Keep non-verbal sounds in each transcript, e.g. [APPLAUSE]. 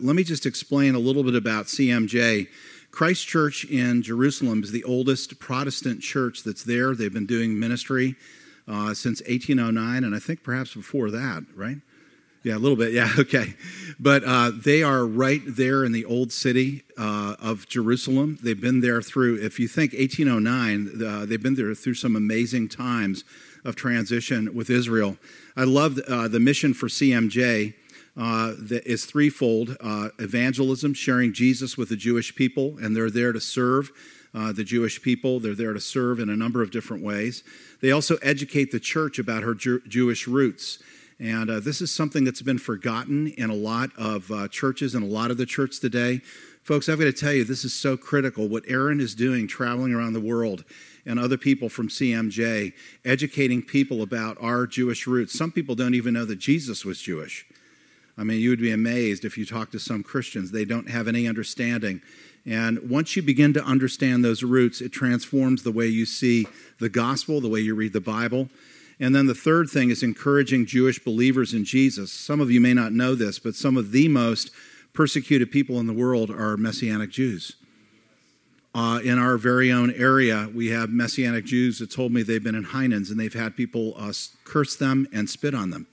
Let me just explain a little bit about CMJ. Christ Church in Jerusalem is the oldest Protestant church that's there. They've been doing ministry uh, since 1809, and I think perhaps before that, right? Yeah, a little bit. Yeah, [LAUGHS] okay. But uh, they are right there in the old city uh, of Jerusalem. They've been there through, if you think 1809, uh, they've been there through some amazing times of transition with Israel. I love uh, the mission for CMJ uh, that is threefold uh, evangelism, sharing Jesus with the Jewish people, and they're there to serve uh, the Jewish people. They're there to serve in a number of different ways. They also educate the church about her Jew- Jewish roots. And uh, this is something that's been forgotten in a lot of uh, churches and a lot of the church today. Folks, I've got to tell you, this is so critical. What Aaron is doing, traveling around the world, and other people from CMJ, educating people about our Jewish roots. Some people don't even know that Jesus was Jewish. I mean, you would be amazed if you talk to some Christians. They don't have any understanding. And once you begin to understand those roots, it transforms the way you see the gospel, the way you read the Bible. And then the third thing is encouraging Jewish believers in Jesus. Some of you may not know this, but some of the most persecuted people in the world are Messianic Jews. Uh, in our very own area, we have Messianic Jews that told me they've been in Heinen's and they've had people uh, curse them and spit on them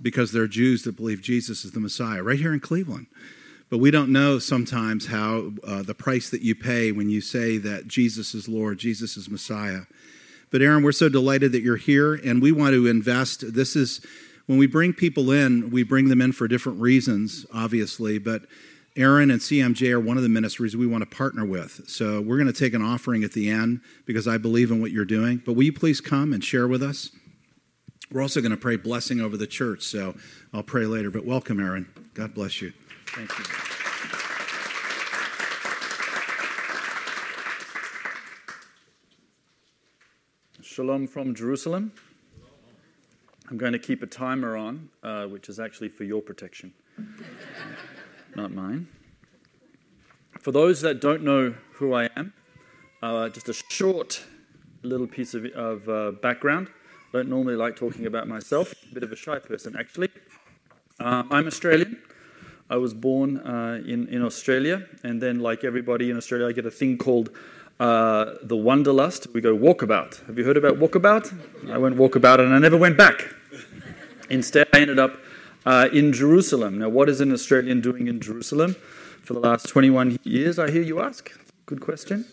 because there are Jews that believe Jesus is the Messiah, right here in Cleveland. But we don't know sometimes how uh, the price that you pay when you say that Jesus is Lord, Jesus is Messiah. But Aaron, we're so delighted that you're here, and we want to invest. This is when we bring people in, we bring them in for different reasons, obviously, but Aaron and CMJ are one of the ministries we want to partner with. So we're going to take an offering at the end because I believe in what you're doing. But will you please come and share with us? We're also going to pray blessing over the church, so I'll pray later. But welcome, Aaron. God bless you. Thank you. Shalom from Jerusalem. I'm going to keep a timer on, uh, which is actually for your protection, [LAUGHS] not mine. For those that don't know who I am, uh, just a short little piece of, of uh, background don't normally like talking about myself. A bit of a shy person, actually. Uh, I'm Australian. I was born uh, in, in Australia, and then, like everybody in Australia, I get a thing called uh, the Wanderlust. We go walkabout. Have you heard about walkabout? I went walkabout and I never went back. Instead, I ended up uh, in Jerusalem. Now, what is an Australian doing in Jerusalem for the last 21 years, I hear you ask? Good question.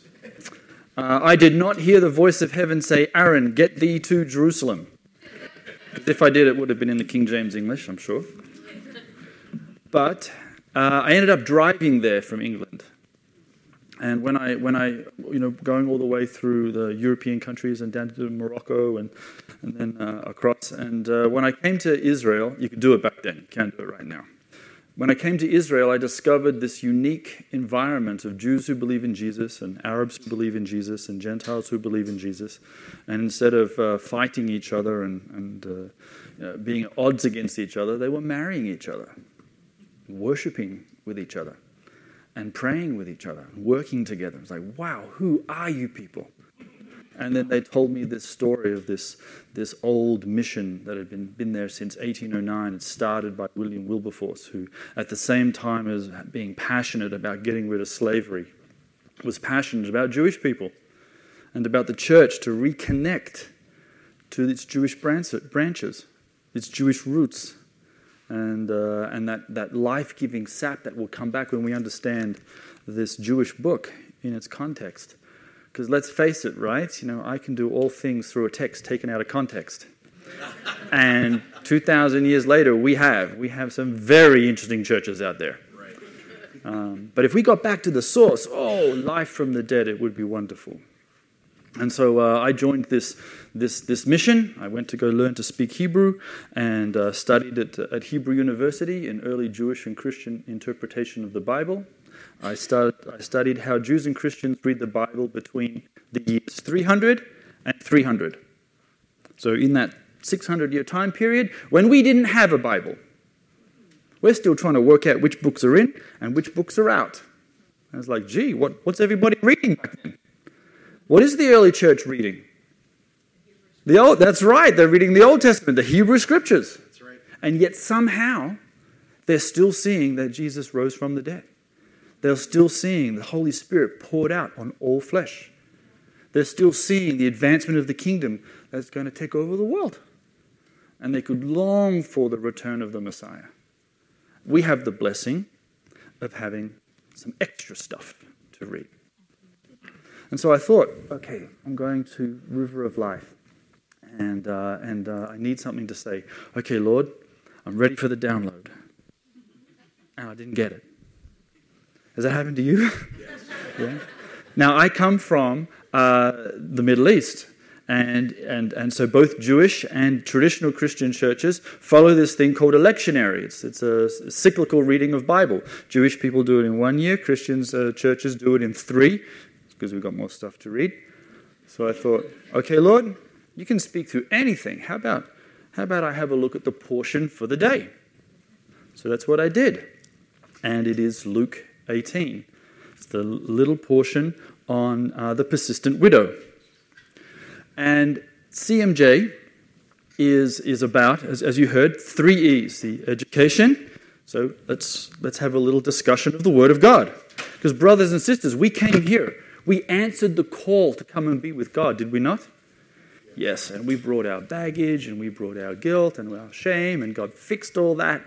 Uh, I did not hear the voice of heaven say, Aaron, get thee to Jerusalem. If I did, it would have been in the King James English, I'm sure. But uh, I ended up driving there from England. And when I, when I, you know, going all the way through the European countries and down to Morocco and, and then uh, across, and uh, when I came to Israel, you could do it back then, you can't do it right now. When I came to Israel, I discovered this unique environment of Jews who believe in Jesus and Arabs who believe in Jesus and Gentiles who believe in Jesus. And instead of uh, fighting each other and, and uh, uh, being at odds against each other, they were marrying each other, worshiping with each other, and praying with each other, working together. It's like, wow, who are you people? And then they told me this story of this, this old mission that had been, been there since 1809. It started by William Wilberforce, who, at the same time as being passionate about getting rid of slavery, was passionate about Jewish people and about the church to reconnect to its Jewish branches, its Jewish roots, and, uh, and that, that life giving sap that will come back when we understand this Jewish book in its context. Because let's face it, right? You know, I can do all things through a text taken out of context. and 2,000 years later, we have. We have some very interesting churches out there. Um, but if we got back to the source, oh, life from the dead, it would be wonderful. And so uh, I joined this, this, this mission. I went to go learn to speak Hebrew and uh, studied at, at Hebrew University in early Jewish and Christian interpretation of the Bible. I, I studied how Jews and Christians read the Bible between the years 300 and 300. So, in that 600 year time period, when we didn't have a Bible, we're still trying to work out which books are in and which books are out. I was like, gee, what, what's everybody reading back then? What is the early church reading? The old, that's right, they're reading the Old Testament, the Hebrew Scriptures. That's right. And yet somehow they're still seeing that Jesus rose from the dead. They're still seeing the Holy Spirit poured out on all flesh. They're still seeing the advancement of the kingdom that's going to take over the world. And they could long for the return of the Messiah. We have the blessing of having some extra stuff to read. And so I thought, okay, I'm going to River of Life, and, uh, and uh, I need something to say. Okay, Lord, I'm ready for the download. And I didn't get it. Has that happened to you? Yes. [LAUGHS] yeah. Now, I come from uh, the Middle East. And, and, and so both Jewish and traditional Christian churches follow this thing called a lectionary. It's, it's a cyclical reading of Bible. Jewish people do it in one year. Christians, uh, churches do it in three because we've got more stuff to read. So I thought, okay, Lord, you can speak through anything. How about, how about I have a look at the portion for the day? So that's what I did. And it is Luke 18. It's the little portion on uh, the persistent widow. And CMJ is, is about, as, as you heard, three E's the education. So let's, let's have a little discussion of the Word of God. Because, brothers and sisters, we came here. We answered the call to come and be with God, did we not? Yes, and we brought our baggage and we brought our guilt and our shame, and God fixed all that.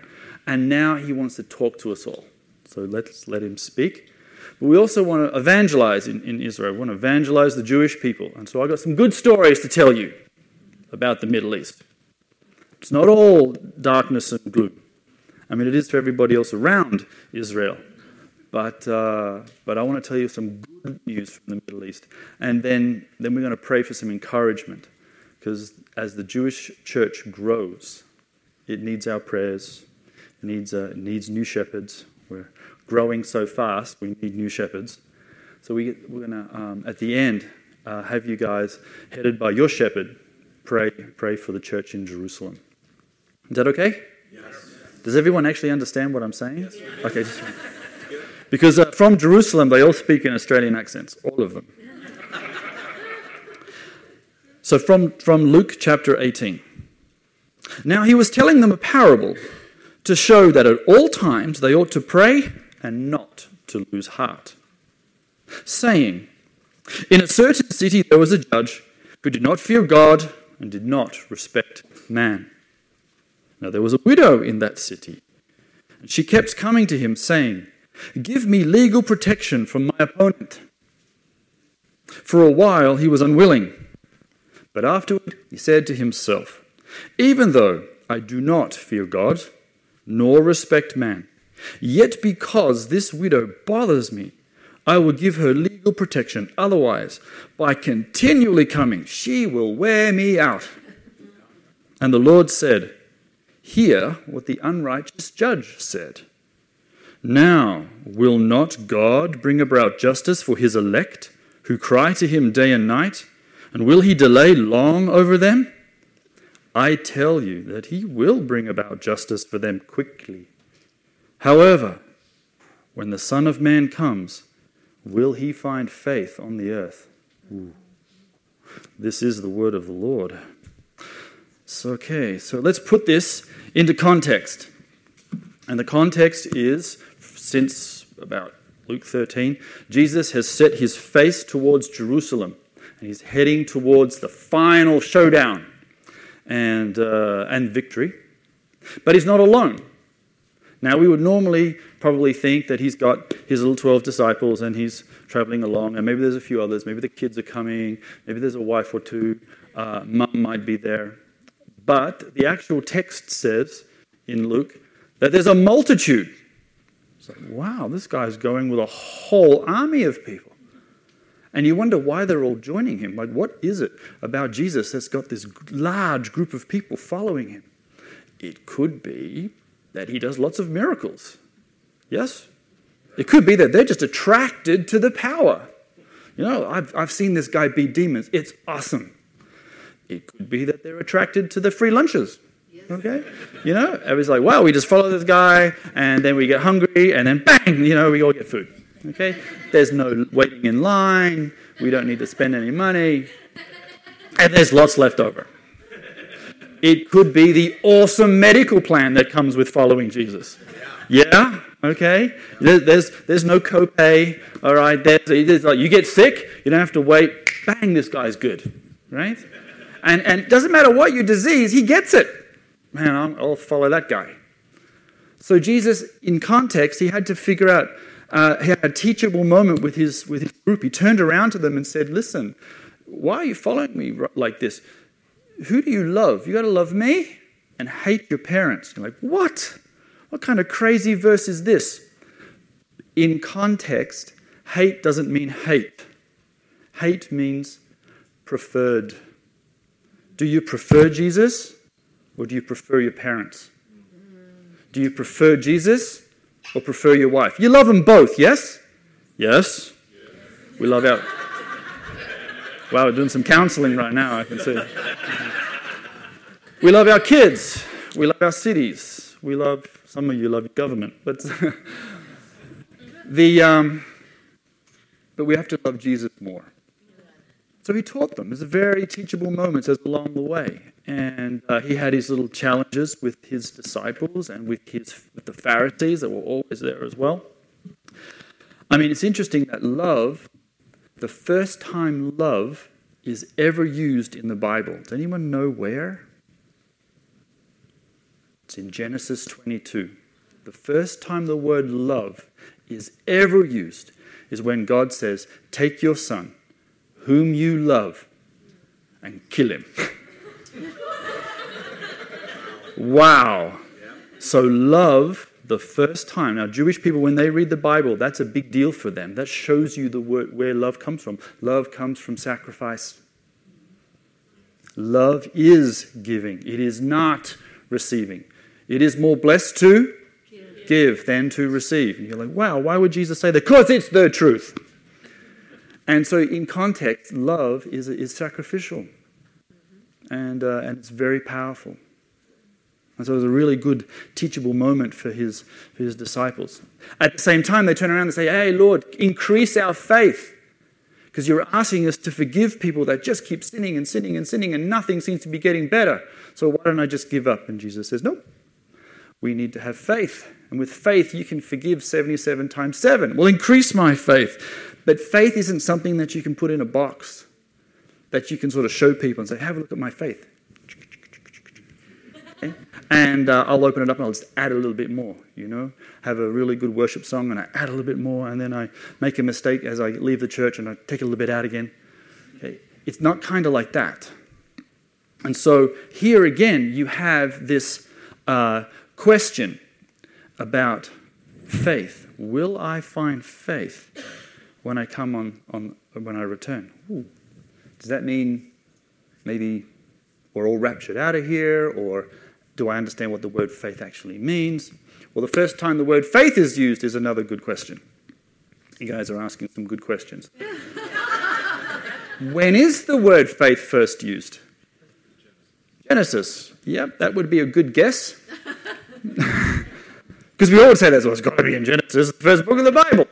And now He wants to talk to us all. So let's let Him speak. But we also want to evangelize in, in Israel. We want to evangelize the Jewish people. And so I've got some good stories to tell you about the Middle East. It's not all darkness and gloom. I mean, it is for everybody else around Israel. But, uh, but I want to tell you some good news from the Middle East. And then, then we're going to pray for some encouragement. Because as the Jewish church grows, it needs our prayers, it needs, uh, it needs new shepherds. We're, growing so fast, we need new shepherds. So we, we're going to, um, at the end, uh, have you guys, headed by your shepherd, pray, pray for the church in Jerusalem. Is that okay? Yes. Does everyone actually understand what I'm saying? Yes. Okay. Just, because uh, from Jerusalem, they all speak in Australian accents, all of them. so from, from Luke chapter 18. Now he was telling them a parable to show that at all times they ought to pray and not to lose heart, saying, In a certain city there was a judge who did not fear God and did not respect man. Now there was a widow in that city, and she kept coming to him, saying, Give me legal protection from my opponent. For a while he was unwilling, but afterward he said to himself, Even though I do not fear God, nor respect man, Yet because this widow bothers me, I will give her legal protection. Otherwise, by continually coming, she will wear me out. And the Lord said, Hear what the unrighteous judge said. Now, will not God bring about justice for his elect, who cry to him day and night? And will he delay long over them? I tell you that he will bring about justice for them quickly. However, when the Son of Man comes, will he find faith on the earth? Ooh. This is the word of the Lord. So, okay, so let's put this into context. And the context is since about Luke 13, Jesus has set his face towards Jerusalem and he's heading towards the final showdown and, uh, and victory. But he's not alone. Now, we would normally probably think that he's got his little 12 disciples and he's traveling along, and maybe there's a few others. Maybe the kids are coming, maybe there's a wife or two, uh, mum might be there. But the actual text says in Luke that there's a multitude. It's like, wow, this guy's going with a whole army of people. And you wonder why they're all joining him. Like, what is it about Jesus that's got this large group of people following him? It could be that he does lots of miracles. Yes? It could be that they're just attracted to the power. You know, I've, I've seen this guy beat demons. It's awesome. It could be that they're attracted to the free lunches. Okay? You know, everybody's like, wow, we just follow this guy, and then we get hungry, and then bang, you know, we all get food. Okay? There's no waiting in line. We don't need to spend any money. And there's lots left over. It could be the awesome medical plan that comes with following Jesus. Yeah, okay. There's, there's no copay, all right. There's, there's like you get sick, you don't have to wait. Bang, this guy's good, right? And, and it doesn't matter what your disease, he gets it. Man, I'll follow that guy. So Jesus, in context, he had to figure out, uh, he had a teachable moment with his, with his group. He turned around to them and said, listen, why are you following me like this? Who do you love? You got to love me and hate your parents. You're like, what? What kind of crazy verse is this? In context, hate doesn't mean hate. Hate means preferred. Do you prefer Jesus or do you prefer your parents? Do you prefer Jesus or prefer your wife? You love them both, yes? Yes. We love our. Wow, we're doing some counseling right now, I can see. We love our kids. We love our cities. We love, some of you love government, but [LAUGHS] the, um, but we have to love Jesus more. So he taught them. There's a very teachable moments as along the way. And uh, he had his little challenges with his disciples and with, his, with the Pharisees that were always there as well. I mean, it's interesting that love, the first time love is ever used in the Bible. Does anyone know where? It's in Genesis 22. The first time the word love is ever used is when God says, Take your son whom you love, and kill him. [LAUGHS] wow. So, love the first time. Now, Jewish people, when they read the Bible, that's a big deal for them. That shows you the word, where love comes from. Love comes from sacrifice. Love is giving, it is not receiving. It is more blessed to give, give than to receive. And you're like, wow, why would Jesus say that? Because it's the truth. And so, in context, love is, is sacrificial. And, uh, and it's very powerful. And so it was a really good teachable moment for his, for his disciples. At the same time, they turn around and say, Hey, Lord, increase our faith. Because you're asking us to forgive people that just keep sinning and sinning and sinning, and nothing seems to be getting better. So why don't I just give up? And Jesus says, Nope. We need to have faith. And with faith, you can forgive 77 times 7. Well, increase my faith. But faith isn't something that you can put in a box that you can sort of show people and say, have a look at my faith. And uh, I'll open it up and I'll just add a little bit more, you know. Have a really good worship song and I add a little bit more, and then I make a mistake as I leave the church and I take a little bit out again. Okay? It's not kind of like that. And so here again, you have this uh, question about faith. Will I find faith? when I come on, on when I return. Ooh. Does that mean maybe we're all raptured out of here, or do I understand what the word faith actually means? Well, the first time the word faith is used is another good question. You guys are asking some good questions. [LAUGHS] when is the word faith first used? Genesis. Yep, that would be a good guess. [LAUGHS] Because we always say that's what's got to be in Genesis, the first book of the Bible.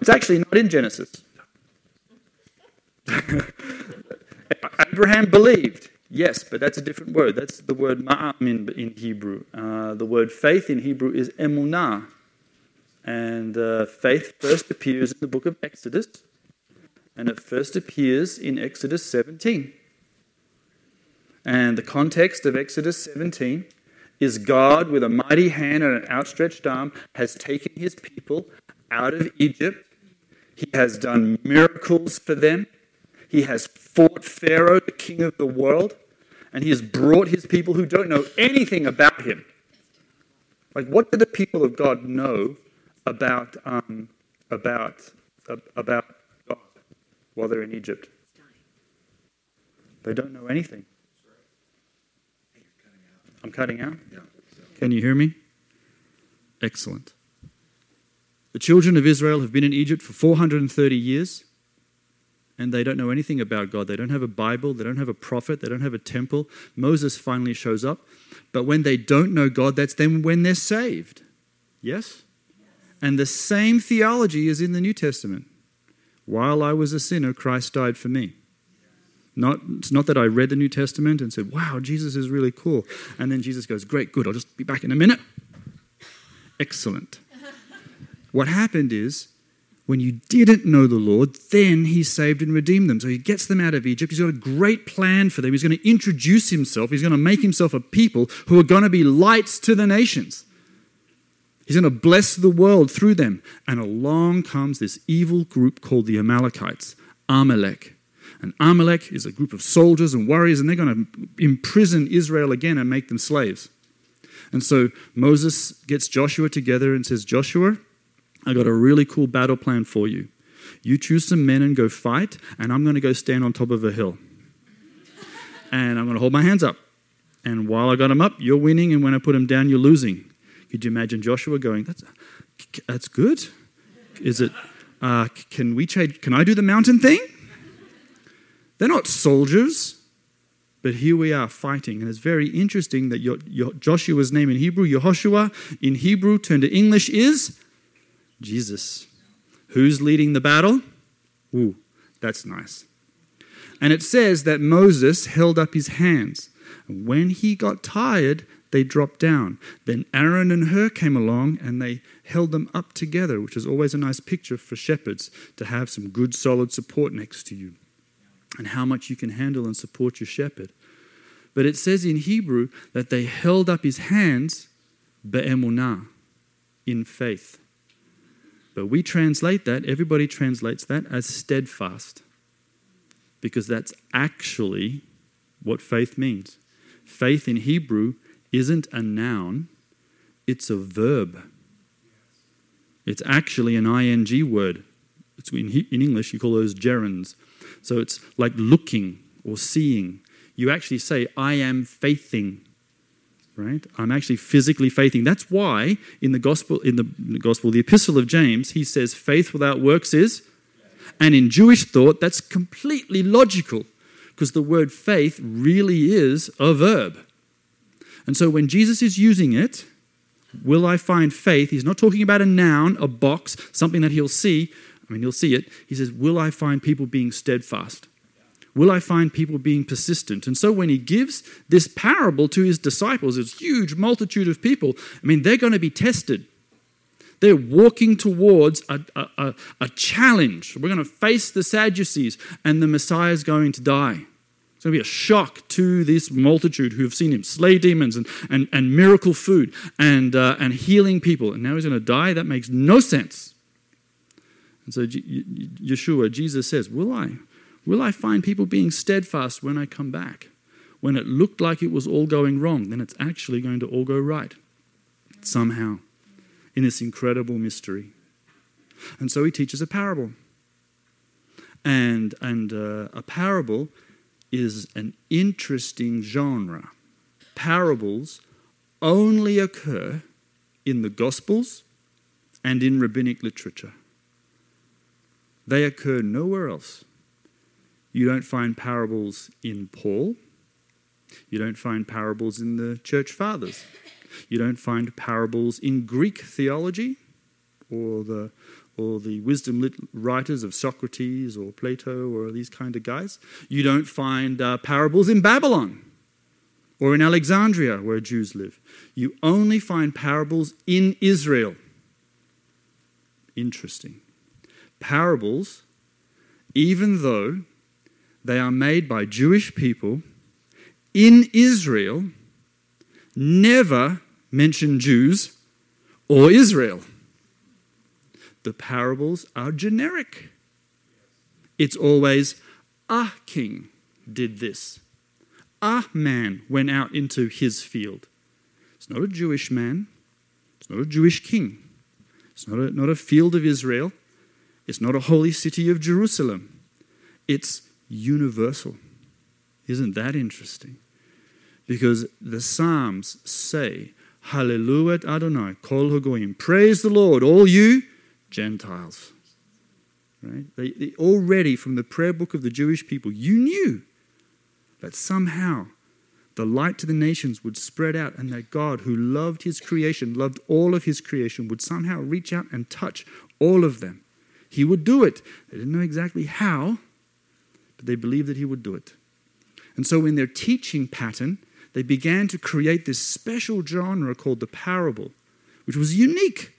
It's actually not in Genesis. [LAUGHS] Abraham believed. Yes, but that's a different word. That's the word ma'amin in Hebrew. Uh, the word faith in Hebrew is emunah. And uh, faith first appears in the book of Exodus. And it first appears in Exodus 17. And the context of Exodus 17 is God, with a mighty hand and an outstretched arm, has taken his people out of Egypt he has done miracles for them. He has fought Pharaoh, the king of the world, and he has brought his people who don't know anything about him. Like, what do the people of God know about, um, about, uh, about God while they're in Egypt? They don't know anything. I'm cutting out? Can you hear me? Excellent. The children of Israel have been in Egypt for 430 years and they don't know anything about God. They don't have a Bible, they don't have a prophet, they don't have a temple. Moses finally shows up. But when they don't know God, that's then when they're saved. Yes? And the same theology is in the New Testament. While I was a sinner, Christ died for me. Not, it's not that I read the New Testament and said, wow, Jesus is really cool. And then Jesus goes, great, good, I'll just be back in a minute excellent. What happened is, when you didn't know the Lord, then he saved and redeemed them. So he gets them out of Egypt. He's got a great plan for them. He's going to introduce himself. He's going to make himself a people who are going to be lights to the nations. He's going to bless the world through them. And along comes this evil group called the Amalekites, Amalek. And Amalek is a group of soldiers and warriors, and they're going to imprison Israel again and make them slaves. And so Moses gets Joshua together and says, Joshua, I got a really cool battle plan for you. You choose some men and go fight, and I'm going to go stand on top of a hill. And I'm going to hold my hands up. And while I got them up, you're winning, and when I put them down, you're losing. Could you imagine Joshua going, That's, that's good? Is it, uh, can we trade, can I do the mountain thing? They're not soldiers, but here we are fighting. And it's very interesting that your, your Joshua's name in Hebrew, Yehoshua, in Hebrew, turned to English is Jesus. Who's leading the battle? Ooh, that's nice. And it says that Moses held up his hands. When he got tired, they dropped down. Then Aaron and Hur came along and they held them up together, which is always a nice picture for shepherds to have some good, solid support next to you and how much you can handle and support your shepherd. But it says in Hebrew that they held up his hands be'emunah, in faith. But we translate that, everybody translates that as steadfast, because that's actually what faith means. Faith in Hebrew isn't a noun, it's a verb. It's actually an ing word. It's in, in English, you call those gerunds. So it's like looking or seeing. You actually say, I am faithing right? I'm actually physically faithing. That's why in the gospel, in the, gospel, the epistle of James, he says faith without works is, and in Jewish thought, that's completely logical because the word faith really is a verb. And so when Jesus is using it, will I find faith? He's not talking about a noun, a box, something that he'll see. I mean, he'll see it. He says, Will I find people being steadfast? Will I find people being persistent? And so when he gives this parable to his disciples, this huge multitude of people, I mean, they're going to be tested. They're walking towards a, a, a, challenge. We're going to face the Sadducees, and the Messiah is going to die. It's going to be a shock to this multitude who have seen him slay demons and, and, and miracle food and, uh, and healing people. And now he's going to die? That makes no sense. And so Yeshua, Jesus says, Will I? Will I find people being steadfast when I come back? When it looked like it was all going wrong, then it's actually going to all go right somehow in this incredible mystery. And so he teaches a parable. And, and uh, a parable is an interesting genre. Parables only occur in the Gospels and in rabbinic literature, they occur nowhere else. You don't find parables in Paul. You don't find parables in the church fathers. You don't find parables in Greek theology or the, or the wisdom writers of Socrates or Plato or these kind of guys. You don't find uh, parables in Babylon or in Alexandria where Jews live. You only find parables in Israel. Interesting. Parables, even though they are made by Jewish people in Israel, never mention Jews or Israel. The parables are generic. It's always a king did this. A man went out into his field. It's not a Jewish man. It's not a Jewish king. It's not a, not a field of Israel. It's not a holy city of Jerusalem. It's universal. Isn't that interesting? Because the Psalms say, Hallelujah Adonai, Kol Hagoyim. Praise the Lord, all you Gentiles. Right? They, they, already, from the prayer book of the Jewish people, you knew that somehow the light to the nations would spread out and that God, who loved his creation, loved all of his creation, would somehow reach out and touch all of them. He would do it. They didn't know exactly how, but they believed that he would do it. And so, in their teaching pattern, they began to create this special genre called the parable, which was unique.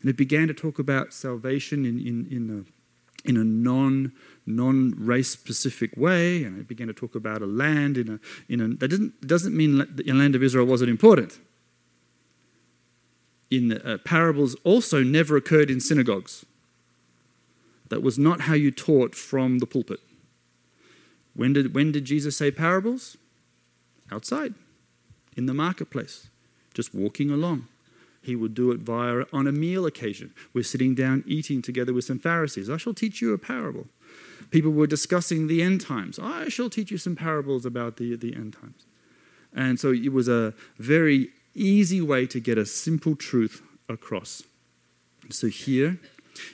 And it began to talk about salvation in, in, in a, in a non, non-race specific way. And it began to talk about a land in a, in a that doesn't, doesn't mean the land of Israel wasn't important. In the, uh, parables also never occurred in synagogues. That was not how you taught from the pulpit. When did, when did Jesus say parables? Outside, in the marketplace, just walking along. He would do it via on a meal occasion. We're sitting down eating together with some Pharisees. I shall teach you a parable. People were discussing the end times. I shall teach you some parables about the, the end times. And so it was a very easy way to get a simple truth across. So here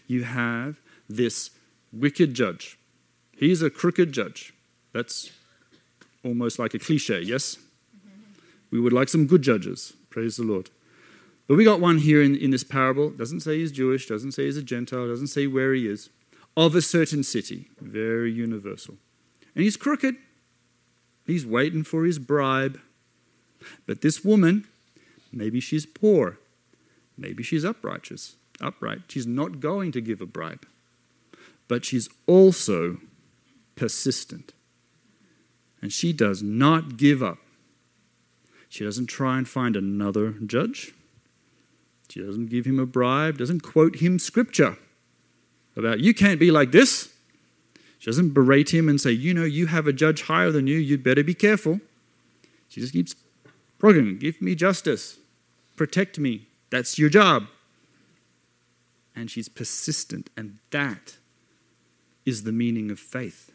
you have this wicked judge. He's a crooked judge. That's almost like a cliche, yes? We would like some good judges. Praise the Lord. But we got one here in, in this parable. Doesn't say he's Jewish, doesn't say he's a Gentile, doesn't say where he is. Of a certain city. Very universal. And he's crooked. He's waiting for his bribe. But this woman, maybe she's poor. Maybe she's upright. Upright. She's not going to give a bribe. But she's also persistent. And she does not give up. She doesn't try and find another judge. She doesn't give him a bribe, doesn't quote him scripture about, you can't be like this. She doesn't berate him and say, you know, you have a judge higher than you, you'd better be careful. She just keeps progging, give me justice, protect me, that's your job. And she's persistent, and that is the meaning of faith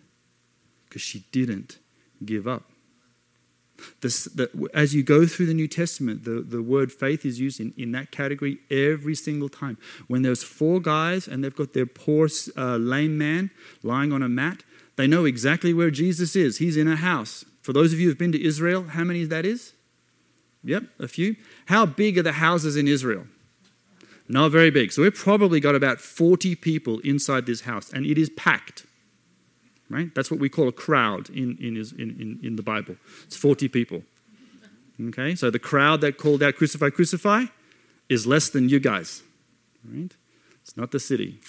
because she didn't give up. This, the, as you go through the New Testament, the, the word faith is used in, in that category every single time. When there's four guys and they've got their poor uh, lame man lying on a mat, they know exactly where Jesus is. He's in a house. For those of you who've been to Israel, how many that is? Yep, a few. How big are the houses in Israel? Not very big. So we've probably got about 40 people inside this house, and it is packed right? That's what we call a crowd in, in, in, in the Bible. It's 40 people. Okay, so the crowd that called out crucify, crucify is less than you guys, right? It's not the city.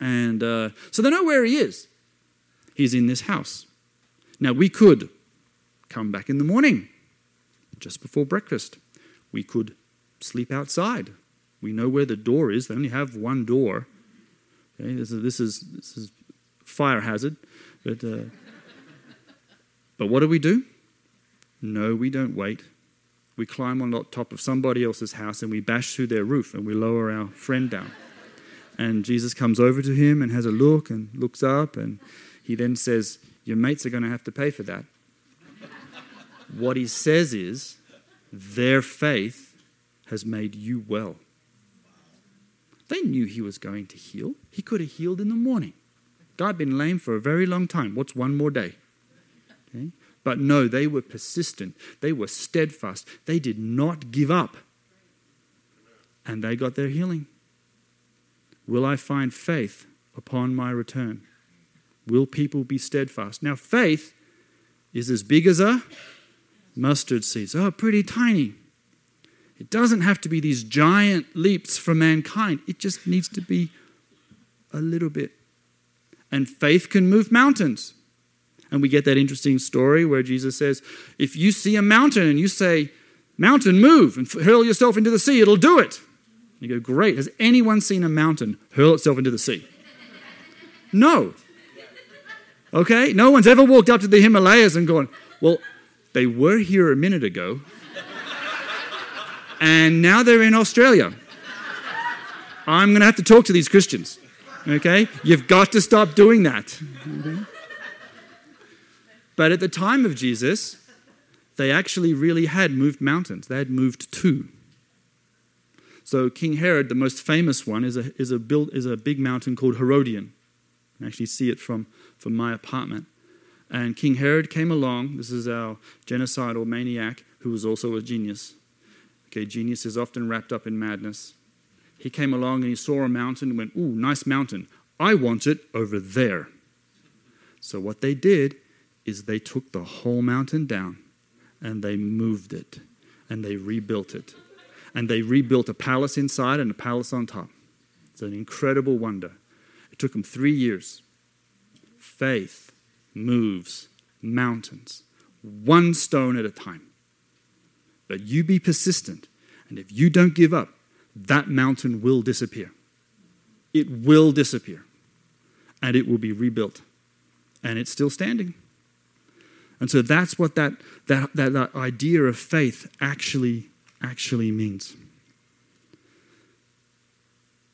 And uh, so they know where he is. He's in this house. Now, we could come back in the morning, just before breakfast. We could sleep outside. We know where the door is. They only have one door. Okay, this is, this is, this is fire hazard. But, uh, but what do we do? No, we don't wait. We climb on top of somebody else's house and we bash through their roof and we lower our friend down. And Jesus comes over to him and has a look and looks up and he then says, Your mates are going to have to pay for that. what he says is, Their faith has made you well. They knew he was going to heal. He could have healed in the morning. Had been lame for a very long time. What's one more day? Okay? But no, they were persistent. They were steadfast. They did not give up. And they got their healing. Will I find faith upon my return? Will people be steadfast? Now, faith is as big as a mustard seed. Oh, pretty tiny. It doesn't have to be these giant leaps for mankind, it just needs to be a little bit and faith can move mountains. And we get that interesting story where Jesus says, if you see a mountain and you say, Mountain, move and hurl yourself into the sea, it'll do it. You go, Great. Has anyone seen a mountain hurl itself into the sea? No. Okay? No one's ever walked up to the Himalayas and gone, Well, they were here a minute ago, and now they're in Australia. I'm going to have to talk to these Christians. Okay? You've got to stop doing that. Okay? But at the time of Jesus, they actually really had moved mountains. They had moved two. So King Herod, the most famous one, is a, is a, build, is a big mountain called Herodium. You can actually see it from, from my apartment. And King Herod came along. This is our genocidal maniac who was also a genius. Okay, genius is often wrapped up in madness he came along and he saw a mountain and went, Ooh, nice mountain. I want it over there. So what they did is they took the whole mountain down and they moved it and they rebuilt it. And they rebuilt a palace inside and a palace on top. It's an incredible wonder. It took them three years. Faith moves mountains, one stone at a time. But you be persistent, and if you don't give up, that mountain will disappear. It will disappear, and it will be rebuilt. And it's still standing. And so that's what that, that, that, that idea of faith actually, actually means.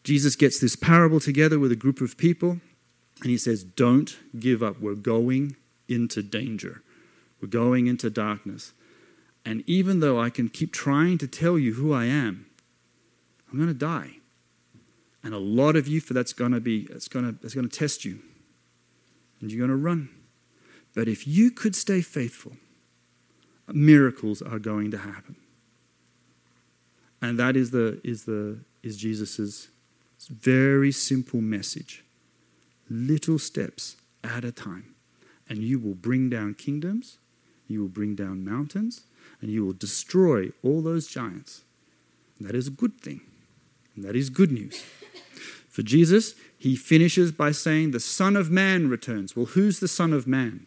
Jesus gets this parable together with a group of people, and he says, Don't give up. We're going into danger, we're going into darkness. And even though I can keep trying to tell you who I am, I'm going to die. And a lot of you for that's going to be it's going to it's going to test you. And you're going to run. But if you could stay faithful, miracles are going to happen. And that is the is the is Jesus's very simple message. Little steps at a time. And you will bring down kingdoms, you will bring down mountains, and you will destroy all those giants. And that is a good thing. And that is good news. For Jesus, he finishes by saying, The Son of Man returns. Well, who's the Son of Man?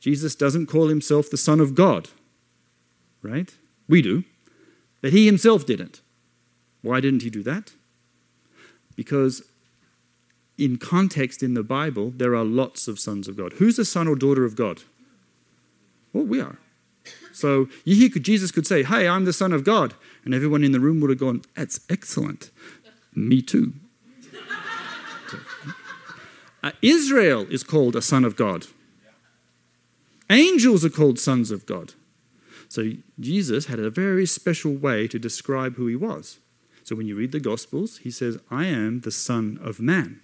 Jesus doesn't call himself the Son of God, right? We do. But he himself didn't. Why didn't he do that? Because in context in the Bible, there are lots of sons of God. Who's the son or daughter of God? Well, we are. So you could, Jesus could say, Hey, I'm the Son of God. And everyone in the room would have gone, That's excellent. Me too. [LAUGHS] uh, Israel is called a son of God. Angels are called sons of God. So Jesus had a very special way to describe who he was. So when you read the Gospels, he says, I am the Son of Man,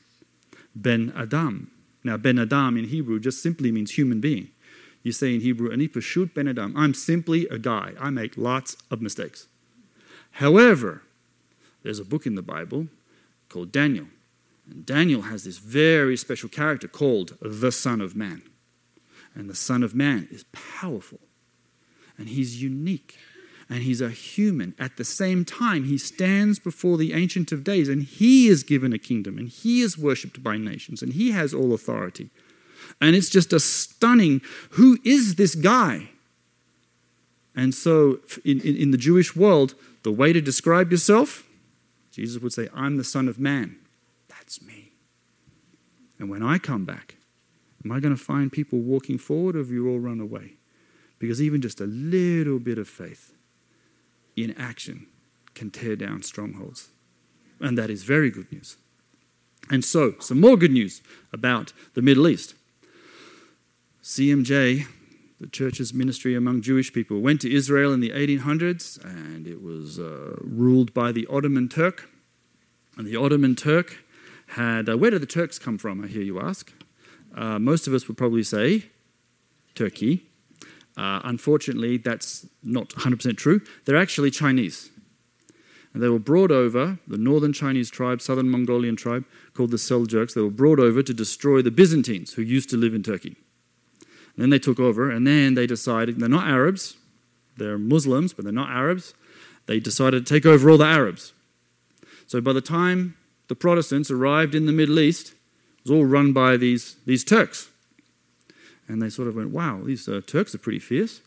Ben Adam. Now, Ben Adam in Hebrew just simply means human being. You say in Hebrew, Ani pashut ben Adam. I'm simply a guy. I make lots of mistakes. However, there's a book in the Bible called Daniel. And Daniel has this very special character called the Son of Man. And the Son of Man is powerful. And he's unique and he's a human. At the same time, he stands before the Ancient of Days and he is given a kingdom and he is worshipped by nations and he has all authority. And it's just a stunning who is this guy? And so, in, in, in the Jewish world, the way to describe yourself, Jesus would say, I'm the Son of Man. That's me. And when I come back, am I going to find people walking forward or have you all run away? Because even just a little bit of faith in action can tear down strongholds. And that is very good news. And so, some more good news about the Middle East. CMJ, the church's ministry among Jewish people, went to Israel in the 1800s and it was uh, ruled by the Ottoman Turk. And the Ottoman Turk had, uh, where did the Turks come from, I hear you ask? Uh, most of us would probably say Turkey. Uh, unfortunately, that's not 100% true. They're actually Chinese. And they were brought over, the northern Chinese tribe, southern Mongolian tribe, called the Seljuks, they were brought over to destroy the Byzantines who used to live in Turkey. Then they took over, and then they decided they're not Arabs, they're Muslims, but they're not Arabs. They decided to take over all the Arabs. So by the time the Protestants arrived in the Middle East, it was all run by these, these Turks. And they sort of went, wow, these uh, Turks are pretty fierce.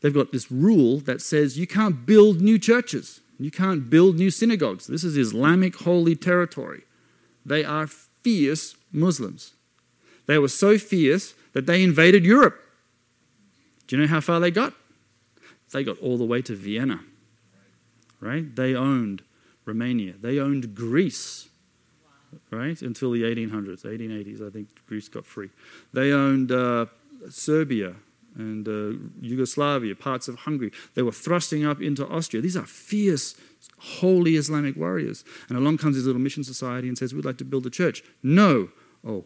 They've got this rule that says you can't build new churches, you can't build new synagogues. This is Islamic holy territory. They are fierce Muslims. They were so fierce that they invaded Europe. Do you know how far they got? They got all the way to Vienna. Right? They owned Romania. They owned Greece right? Until the 1800s, 1880s, I think Greece got free. They owned uh, Serbia and uh, Yugoslavia, parts of Hungary. They were thrusting up into Austria. These are fierce, holy Islamic warriors. And along comes this little mission society and says, We'd like to build a church. No. Oh.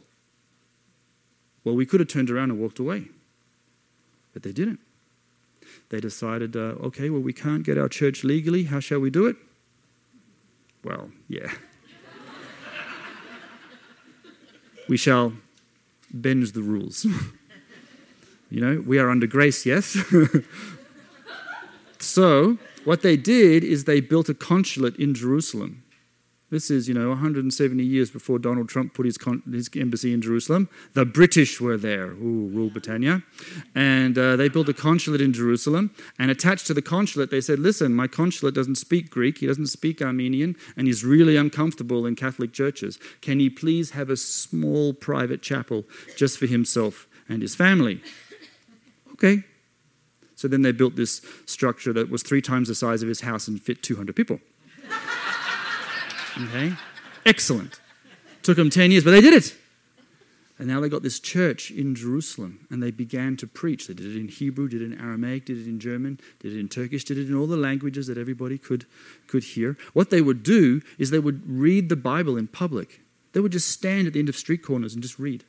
Well, we could have turned around and walked away. But they didn't. They decided, uh, okay, well, we can't get our church legally. How shall we do it? Well, yeah. [LAUGHS] we shall bend the rules. [LAUGHS] you know, we are under grace, yes? [LAUGHS] So, what they did is they built a consulate in Jerusalem. This is, you know, 170 years before Donald Trump put his, con- his embassy in Jerusalem. The British were there, ooh, rule Britannia. And uh, they built a consulate in Jerusalem. And attached to the consulate, they said, listen, my consulate doesn't speak Greek, he doesn't speak Armenian, and he's really uncomfortable in Catholic churches. Can he please have a small private chapel just for himself and his family? Okay. So then they built this structure that was three times the size of his house and fit 200 people. Okay? Excellent. Took them 10 years, but they did it. And now they got this church in Jerusalem and they began to preach. They did it in Hebrew, did it in Aramaic, did it in German, did it in Turkish, did it in all the languages that everybody could, could hear. What they would do is they would read the Bible in public. They would just stand at the end of street corners and just read.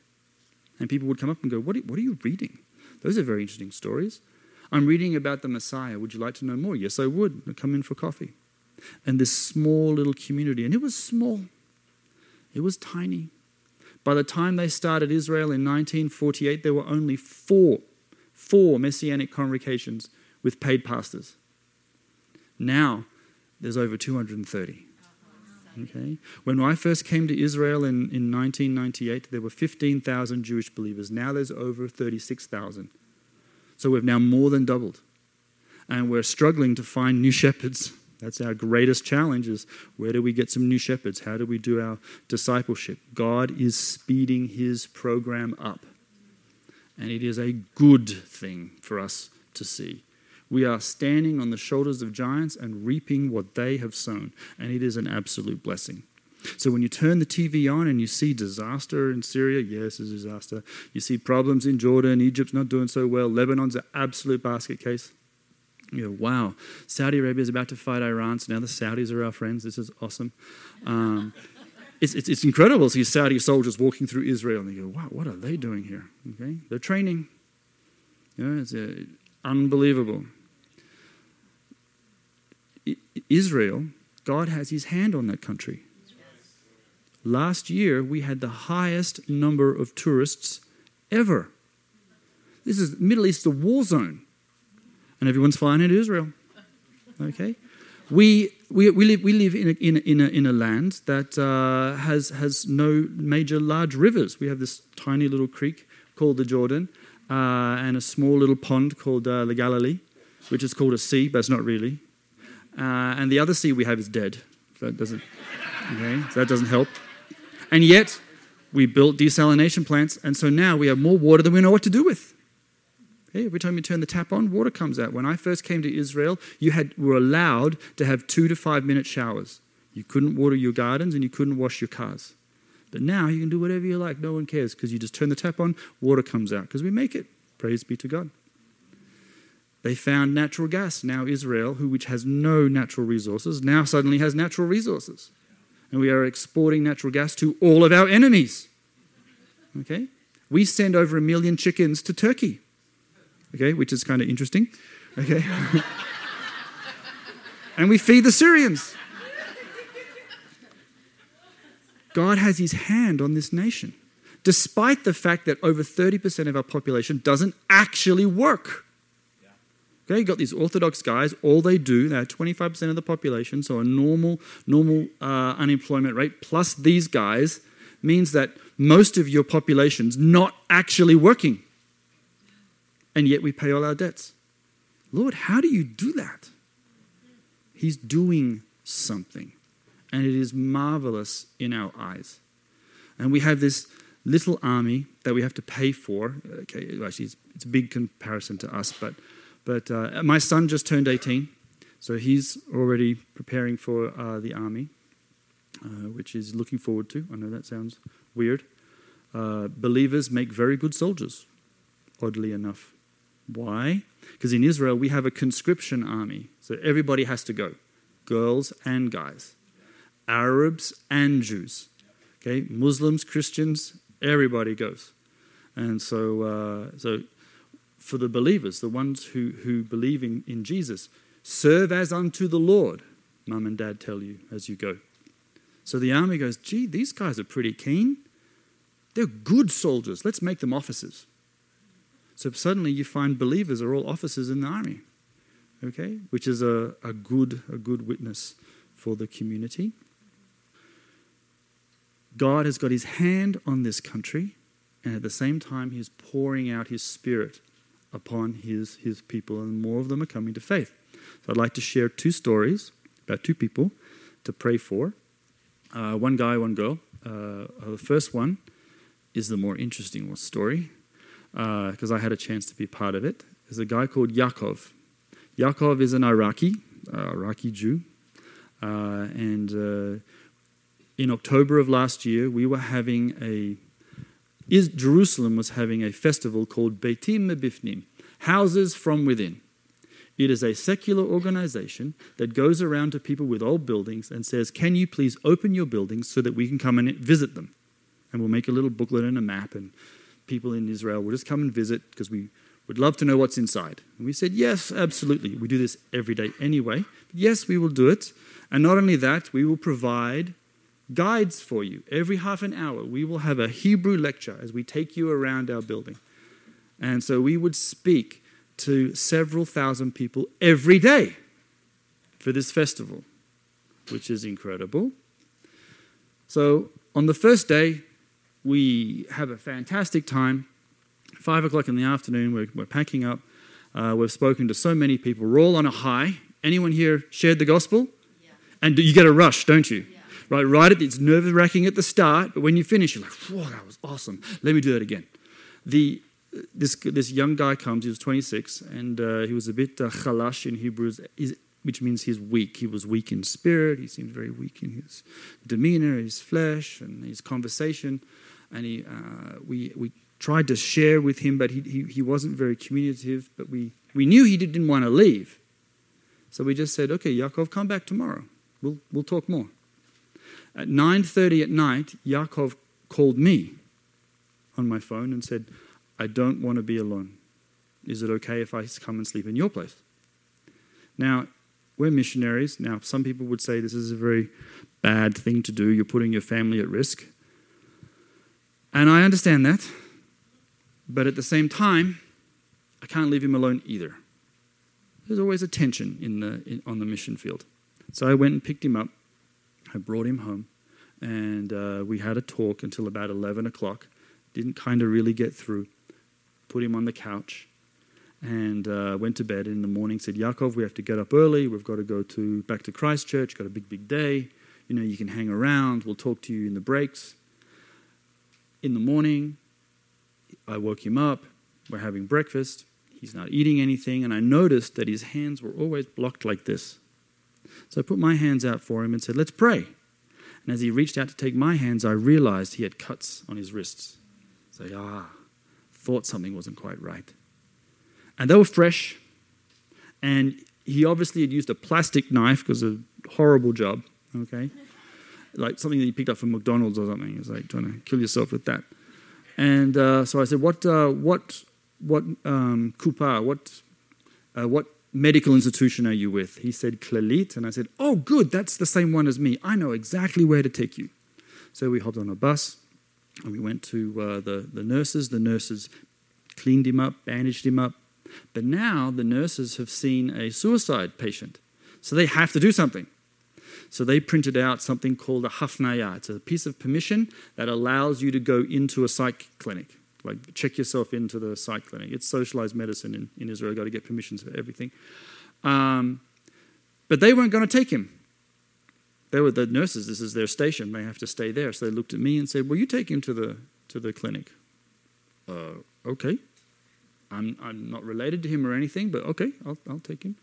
And people would come up and go, What are, what are you reading? Those are very interesting stories. I'm reading about the Messiah. Would you like to know more? Yes, I would. Come in for coffee and this small little community. And it was small, it was tiny. By the time they started Israel in 1948, there were only four, four messianic congregations with paid pastors. Now, there's over 230. Okay? When I first came to Israel in, in 1998, there were 15,000 Jewish believers. Now there's over 36,000. So we've now more than doubled. And we're struggling to find new shepherds. That's our greatest challenge is where do we get some new shepherds? How do we do our discipleship? God is speeding his program up. And it is a good thing for us to see. We are standing on the shoulders of giants and reaping what they have sown. And it is an absolute blessing. So when you turn the TV on and you see disaster in Syria, yes, it's a disaster. You see problems in Jordan, Egypt's not doing so well, Lebanon's an absolute basket case. You wow, Saudi Arabia is about to fight Iran, so now the Saudis are our friends. This is awesome. Um, it's, it's, it's, incredible to see Saudi soldiers walking through Israel, and they go, wow, what are they doing here? Okay, They're training. You know, it's uh, unbelievable. Israel, God has his hand on that country. Last year, we had the highest number of tourists ever. This is Middle East, a war zone and everyone's flying into Israel. Okay? We, we, we live, we live in, a, in, a, in, a, in a land that uh, has, has no major large rivers. We have this tiny little creek called the Jordan uh, and a small little pond called uh, the Galilee, which is called a sea, but it's not really. Uh, and the other sea we have is dead. That doesn't, okay, so that doesn't help. And yet, we built desalination plants, and so now we have more water than we know what to do with. Every time you turn the tap on, water comes out. When I first came to Israel, you had, were allowed to have two to five minute showers. You couldn't water your gardens and you couldn't wash your cars. But now you can do whatever you like. No one cares because you just turn the tap on, water comes out because we make it. Praise be to God. They found natural gas. Now Israel, who which has no natural resources, now suddenly has natural resources. And we are exporting natural gas to all of our enemies. Okay? We send over a million chickens to Turkey okay, which is kind of interesting, okay? [LAUGHS] and we feed the Syrians. God has his hand on this nation, despite the fact that over 30% of our population doesn't actually work. Okay, you got these Orthodox guys, all they do, they're 25% of the population, so a normal, normal uh, unemployment rate, plus these guys, means that most of your population's not actually working and yet we pay all our debts. Lord, how do you do that? He's doing something, and it is marvelous in our eyes. And we have this little army that we have to pay for. Okay, actually, it's, it's a big comparison to us, but, but uh, my son just turned 18, so he's already preparing for uh, the army, uh, which is looking forward to. I know that sounds weird. Uh, believers make very good soldiers, oddly enough. Why? Because in Israel, we have a conscription army. So everybody has to go girls and guys, Arabs and Jews. Okay, Muslims, Christians, everybody goes. And so, uh, so for the believers, the ones who, who believe in, in Jesus, serve as unto the Lord, mum and dad tell you as you go. So the army goes, gee, these guys are pretty keen. They're good soldiers. Let's make them officers. So suddenly you find believers are all officers in the army. okay, which is a, a good a good witness for the community. God has got his hand on this country, and at the same time, he's pouring out his spirit upon his, his people, and more of them are coming to faith. So I'd like to share two stories about two people to pray for uh, one guy, one girl. Uh, the first one is the more interesting story because uh, I had a chance to be part of it. There's a guy called Yaakov. Yaakov is an Iraqi, uh, Iraqi Jew, uh, and uh, in October of last year, we were having a is, Jerusalem was having a festival called Beitim Mebifnim, Houses from Within. It is a secular organization that goes around to people with old buildings and says, Can you please open your buildings so that we can come and visit them? And we'll make a little booklet and a map, and people in Israel will just come and visit because we would love to know what's inside. And we said, Yes, absolutely. We do this every day anyway. Yes, we will do it. And not only that, we will provide guides for you. Every half an hour, we will have a Hebrew lecture as we take you around our building. And so we would speak to several thousand people every day for this festival, which is incredible. So on the first day, we have a fantastic time. Five o'clock in the afternoon, we're, we're packing up. Uh, we've spoken to so many people. We're all on a high. Anyone here shared the gospel? Yeah. And you get a rush, don't you? Yeah. Right, right at the, it's nerve wracking at the start, but when you finish, you're like, whoa, that was awesome. Let me do that again. The this, this young guy comes, he was 26, and uh, he was a bit uh, chalash in Hebrews, which means he's weak. He was weak in spirit, he seemed very weak in his demeanor, his flesh, and his conversation. And he, uh, we, we tried to share with him, but he, he, he wasn't very communicative, but we, we knew he didn't want to leave. So we just said, okay, Yaakov, come back tomorrow. We'll, we'll talk more. At 9.30 at night, Yaakov called me on my phone and said, I don't want to be alone. Is it okay if I come and sleep in your place? Now, we're missionaries. Now, some people would say this is a very bad thing to do. You're putting your family at risk. And I understand that. But at the same time, I can't leave him alone either. There's always a tension in the, in, on the mission field. So I went and picked him up. I brought him home. And uh, we had a talk until about 11 o'clock. Didn't kind of really get through put him on the couch, and uh, went to bed. In the morning, said, Yaakov, we have to get up early. We've got to go to back to Christchurch. Got a big, big day. You know, you can hang around. We'll talk to you in the breaks. In the morning, I woke him up. We're having breakfast. He's not eating anything, and I noticed that his hands were always blocked like this. So I put my hands out for him and said, Let's pray. And as he reached out to take my hands, I realized he had cuts on his wrists. So, ah, thought something wasn't quite right. And they were fresh, and he obviously had used a plastic knife because a horrible job, okay? Like something that you picked up from McDonald's or something. It's like trying to kill yourself with that. And uh, so I said, What, uh, what, what um, kupa, what, uh, what medical institution are you with? He said, Clalit. And I said, Oh, good, that's the same one as me. I know exactly where to take you. So we hopped on a bus and we went to uh, the, the nurses. The nurses cleaned him up, bandaged him up. But now the nurses have seen a suicide patient. So they have to do something. So they printed out something called a hafnaya. It's a piece of permission that allows you to go into a psych clinic. Like check yourself into the psych clinic. It's socialized medicine in, in Israel. You've got to get permissions for everything. Um, but they weren't going to take him. They were the nurses. This is their station. They have to stay there. So they looked at me and said, "Will you take him to the to the clinic?" Uh, okay. I'm I'm not related to him or anything, but okay, I'll I'll take him.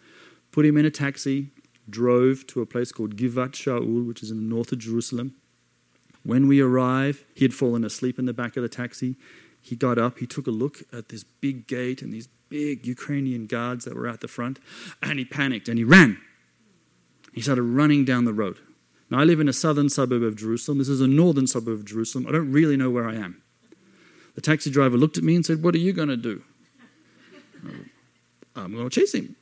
Put him in a taxi. Drove to a place called Givat Shaul, which is in the north of Jerusalem. When we arrived, he had fallen asleep in the back of the taxi. He got up, he took a look at this big gate and these big Ukrainian guards that were at the front, and he panicked and he ran. He started running down the road. Now, I live in a southern suburb of Jerusalem. This is a northern suburb of Jerusalem. I don't really know where I am. The taxi driver looked at me and said, What are you going to do? [LAUGHS] I'm going to chase him.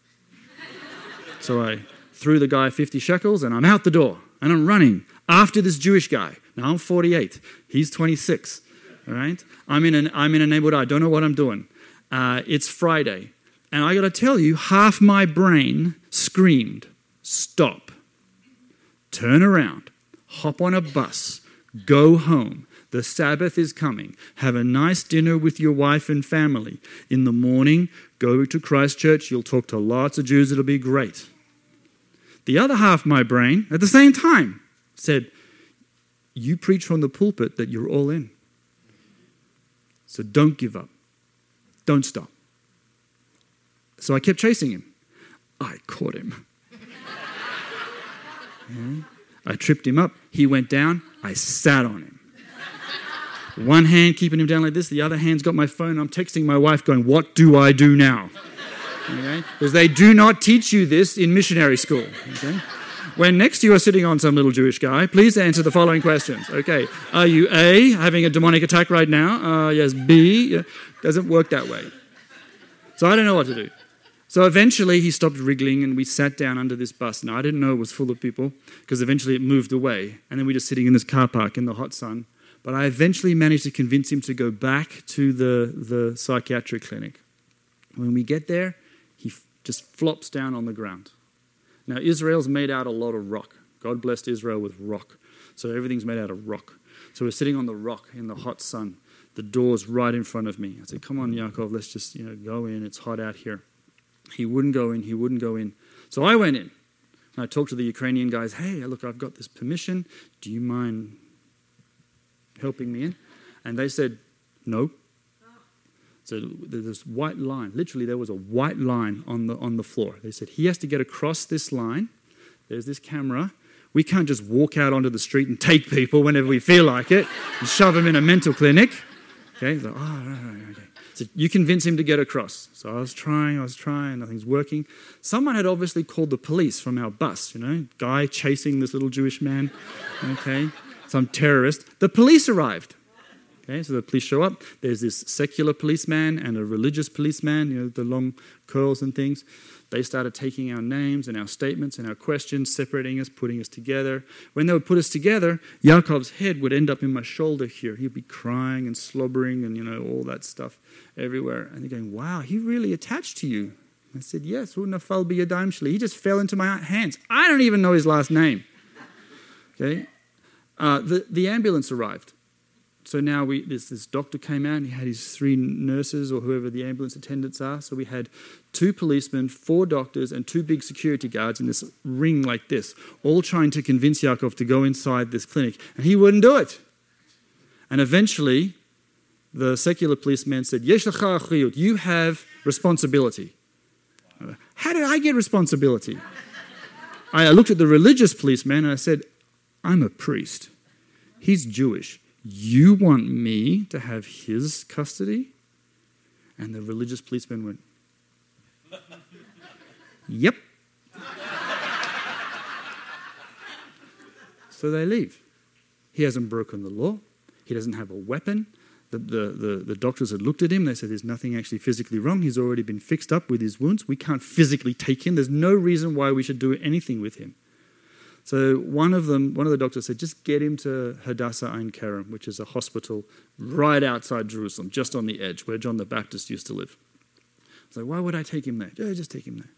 So I threw the guy 50 shekels and I'm out the door and I'm running after this Jewish guy. Now I'm 48, he's 26. All right? I'm in, an, I'm in a neighborhood, I don't know what I'm doing. Uh, it's Friday. And I got to tell you, half my brain screamed, Stop, turn around, hop on a bus, go home. The Sabbath is coming. Have a nice dinner with your wife and family. In the morning, go to Christchurch. You'll talk to lots of Jews. It'll be great. The other half of my brain, at the same time, said, You preach from the pulpit that you're all in. So don't give up. Don't stop. So I kept chasing him. I caught him. [LAUGHS] I tripped him up. He went down. I sat on him. One hand keeping him down like this, the other hand's got my phone. I'm texting my wife, going, What do I do now? Okay? Because they do not teach you this in missionary school. Okay? When next you are sitting on some little Jewish guy, please answer the following questions. Okay, are you A, having a demonic attack right now? Uh, yes, B, doesn't work that way. So I don't know what to do. So eventually he stopped wriggling and we sat down under this bus. Now I didn't know it was full of people because eventually it moved away. And then we were just sitting in this car park in the hot sun. But I eventually managed to convince him to go back to the, the psychiatric clinic. When we get there, he f- just flops down on the ground. Now, Israel's made out a lot of rock. God blessed Israel with rock. So everything's made out of rock. So we're sitting on the rock in the hot sun. The door's right in front of me. I said, Come on, Yaakov, let's just you know, go in. It's hot out here. He wouldn't go in. He wouldn't go in. So I went in. And I talked to the Ukrainian guys. Hey, look, I've got this permission. Do you mind helping me in? And they said, no. So there's this white line. Literally, there was a white line on the, on the floor. They said, he has to get across this line. There's this camera. We can't just walk out onto the street and take people whenever we feel like it and shove them in a mental clinic. Okay, so, oh, right, right, okay. So you convince him to get across. So I was trying, I was trying, nothing's working. Someone had obviously called the police from our bus, you know, guy chasing this little Jewish man. Okay, some terrorist. The police arrived. Okay, so the police show up. There's this secular policeman and a religious policeman, you know, the long curls and things. They started taking our names and our statements and our questions, separating us, putting us together. When they would put us together, Yaakov's head would end up in my shoulder here. He'd be crying and slobbering and, you know, all that stuff everywhere. And they're going, wow, he really attached to you. I said, yes, he just fell into my hands. I don't even know his last name. Okay? Uh, the, the ambulance arrived. So now we, this, this doctor came out and he had his three nurses or whoever the ambulance attendants are. So we had two policemen, four doctors, and two big security guards in this ring like this, all trying to convince Yaakov to go inside this clinic. And he wouldn't do it. And eventually, the secular policeman said, You have responsibility. How did I get responsibility? I looked at the religious policeman and I said, I'm a priest. He's Jewish. You want me to have his custody? And the religious policeman went, Yep. so they leave. He hasn't broken the law, he doesn't have a weapon. The, the, the, the, doctors had looked at him. They said there's nothing actually physically wrong. He's already been fixed up with his wounds. We can't physically take him. There's no reason why we should do anything with him. So one of them, one of the doctors said, just get him to Hadassah Ein Kerem, which is a hospital right outside Jerusalem, just on the edge where John the Baptist used to live. So why would I take him there? Yeah, just take him there.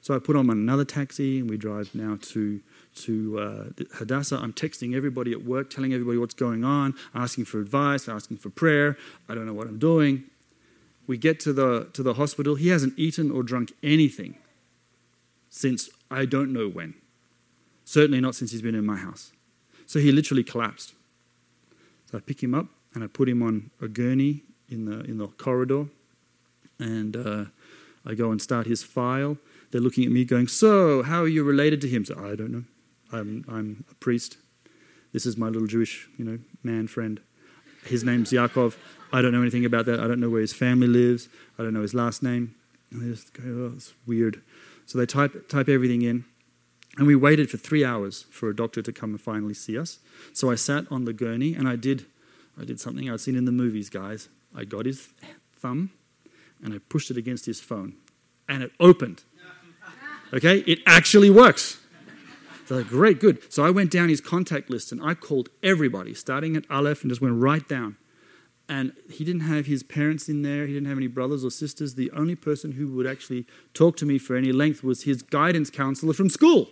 So I put on another taxi and we drive now to to uh, Hadassah. I'm texting everybody at work, telling everybody what's going on, asking for advice, asking for prayer. I don't know what I'm doing. We get to the to the hospital. He hasn't eaten or drunk anything since I don't know when. Certainly not since he's been in my house. So he literally collapsed. So I pick him up and I put him on a gurney in the, in the corridor. And uh, I go and start his file. They're looking at me going, So, how are you related to him? So, I don't know. I'm, I'm a priest. This is my little Jewish, you know, man friend. His name's Yaakov. I don't know anything about that. I don't know where his family lives. I don't know his last name. And they just go, oh, it's weird. So they type, type everything in. And we waited for three hours for a doctor to come and finally see us. So I sat on the gurney and I did, I did something I'd seen in the movies, guys. I got his thumb and I pushed it against his phone and it opened. Okay, it actually works. So great, good. So I went down his contact list and I called everybody, starting at Aleph and just went right down. and he didn't have his parents in there. He didn't have any brothers or sisters. The only person who would actually talk to me for any length was his guidance counselor from school.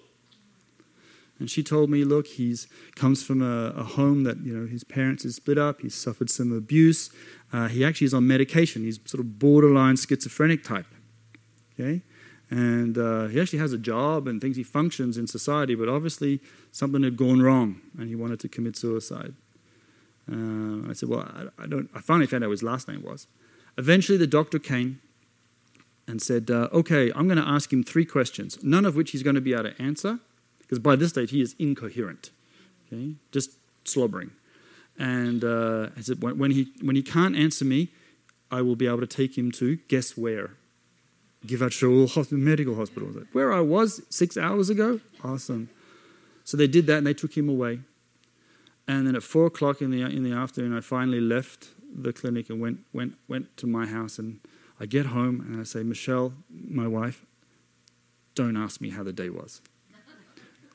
And she told me, look, he's comes from a, a home that you know his parents is split up. He's suffered some abuse. Uh, he actually is on medication. He's sort of borderline schizophrenic type. Okay, and uh, he actually has a job and thinks he functions in society, but obviously something had gone wrong, and he wanted to commit suicide. Uh, I said, well, I, I, don't. I finally found out his last name was. Eventually, the doctor came and said, uh, okay, I'm going to ask him three questions, none of which he's going to be able to answer because by this stage he is incoherent, okay, just slobbering. And uh, I said, when he, when he can't answer me, I will be able to take him to guess where? Givat Shaul Medical Hospital. Where I was six hours ago? Awesome. So they did that and they took him away. And then at four o'clock in the, in the afternoon, I finally left the clinic and went, went, went to my house. And I get home and I say, Michelle, my wife, don't ask me how the day was.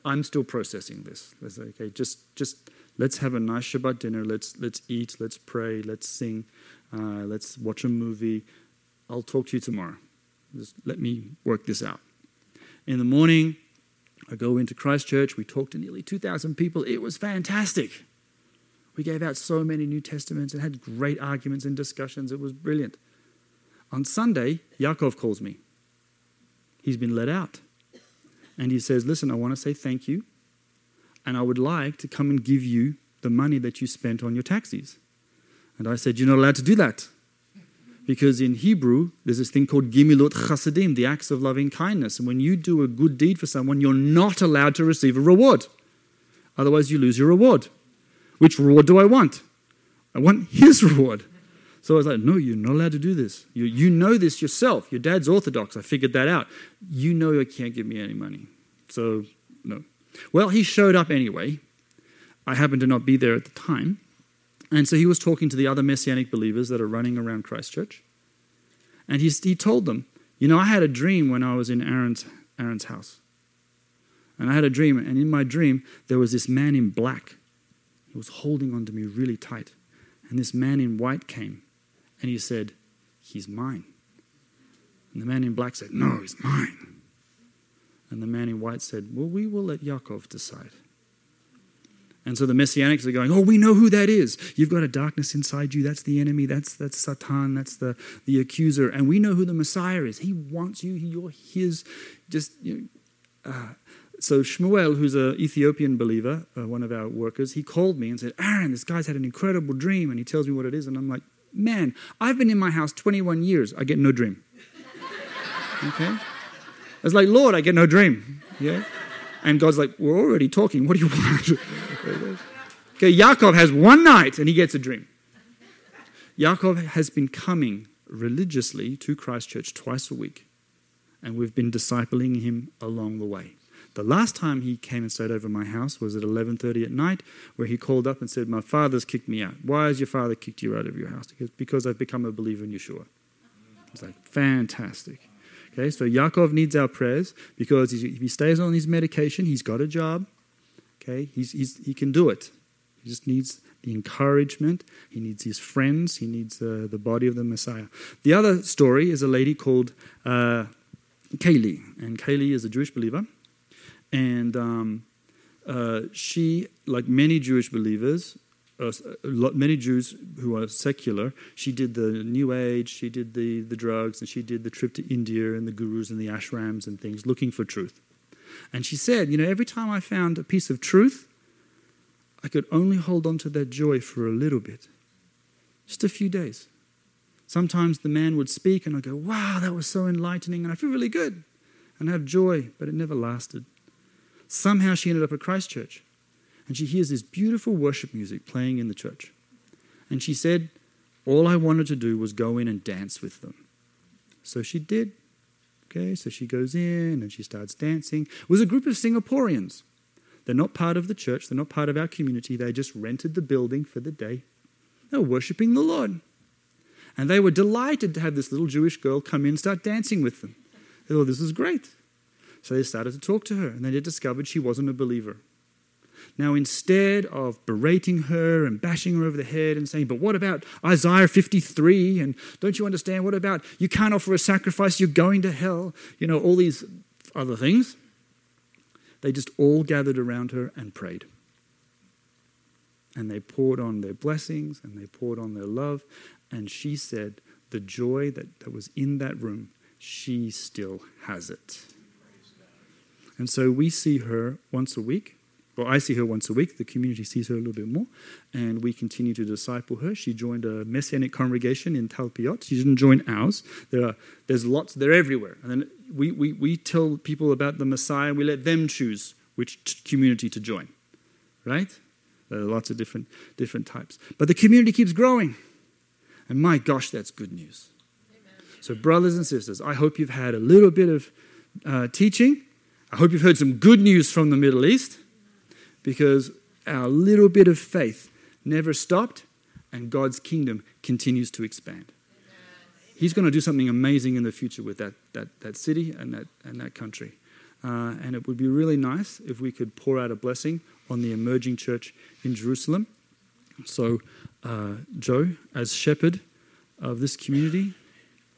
I'm still processing this. Let's okay, just just let's have a nice Shabbat dinner. Let's let's eat. Let's pray. Let's sing. Uh, let's watch a movie. I'll talk to you tomorrow. Just let me work this out. In the morning, I go into Christchurch. We talked to nearly 2,000 people. It was fantastic. We gave out so many New Testaments and had great arguments and discussions. It was brilliant. On Sunday, Yaakov calls me. He's been let out and he says, Listen, I want to say thank you, and I would like to come and give you the money that you spent on your taxis. And I said, You're not allowed to do that. Because in Hebrew, there's this thing called gimilut chasadim, the acts of loving kindness. And when you do a good deed for someone, you're not allowed to receive a reward. Otherwise, you lose your reward. Which reward do I want? I want his [LAUGHS] reward. So I was like, no, you're not allowed to do this. You, you know this yourself. Your dad's Orthodox. I figured that out. You know you can't give me any money. So, no. Well, he showed up anyway. I happened to not be there at the time. And so he was talking to the other Messianic believers that are running around Christchurch. And he, he told them, You know, I had a dream when I was in Aaron's, Aaron's house. And I had a dream, and in my dream, there was this man in black. He was holding onto me really tight. And this man in white came and he said, He's mine. And the man in black said, No, he's mine. And the man in white said, Well, we will let Yaakov decide. And so the messianics are going, Oh, we know who that is. You've got a darkness inside you. That's the enemy. That's, that's Satan. That's the, the accuser. And we know who the Messiah is. He wants you. You're his. Just, you know, uh, so Shmuel, who's an Ethiopian believer, uh, one of our workers, he called me and said, Aaron, this guy's had an incredible dream. And he tells me what it is. And I'm like, man, I've been in my house 21 years. I get no dream. Okay? I was like, Lord, I get no dream. Yeah? And God's like, we're already talking. What do you want? [LAUGHS] okay, Yaakov has one night and he gets a dream. Yaakov has been coming religiously to Christchurch twice a week, and we've been discipling him along the way. The last time he came and stayed over my house was at 11:30 at night, where he called up and said, "My father's kicked me out. Why has your father kicked you out of your house?" Because, because I've become a believer in Yeshua. It's like fantastic. Okay, so Yaakov needs our prayers because if he stays on his medication, he's got a job. Okay, he's, he's, he can do it. He just needs the encouragement. He needs his friends. He needs uh, the body of the Messiah. The other story is a lady called uh, Kaylee, and Kaylee is a Jewish believer. And um, uh, she, like many Jewish believers, uh, many Jews who are secular, she did the New Age, she did the, the drugs, and she did the trip to India and the gurus and the ashrams and things, looking for truth. And she said, you know, every time I found a piece of truth, I could only hold on to that joy for a little bit, just a few days. Sometimes the man would speak, and I'd go, wow, that was so enlightening, and I feel really good and have joy, but it never lasted. Somehow she ended up at Christchurch. And she hears this beautiful worship music playing in the church. And she said, All I wanted to do was go in and dance with them. So she did. Okay, so she goes in and she starts dancing. It was a group of Singaporeans. They're not part of the church, they're not part of our community. They just rented the building for the day. They were worshiping the Lord. And they were delighted to have this little Jewish girl come in and start dancing with them. They thought this was great. So they started to talk to her, and then they discovered she wasn't a believer. Now, instead of berating her and bashing her over the head and saying, But what about Isaiah 53? And don't you understand? What about you can't offer a sacrifice, you're going to hell? You know, all these other things. They just all gathered around her and prayed. And they poured on their blessings and they poured on their love. And she said, The joy that, that was in that room, she still has it. And so we see her once a week. Well, I see her once a week. The community sees her a little bit more. And we continue to disciple her. She joined a Messianic congregation in Talpiot. She didn't join ours. There are, there's lots, they're everywhere. And then we, we, we tell people about the Messiah and we let them choose which community to join. Right? There are lots of different, different types. But the community keeps growing. And my gosh, that's good news. Amen. So, brothers and sisters, I hope you've had a little bit of uh, teaching I hope you've heard some good news from the Middle East because our little bit of faith never stopped and God's kingdom continues to expand. He's going to do something amazing in the future with that, that, that city and that, and that country. Uh, and it would be really nice if we could pour out a blessing on the emerging church in Jerusalem. So, uh, Joe, as shepherd of this community,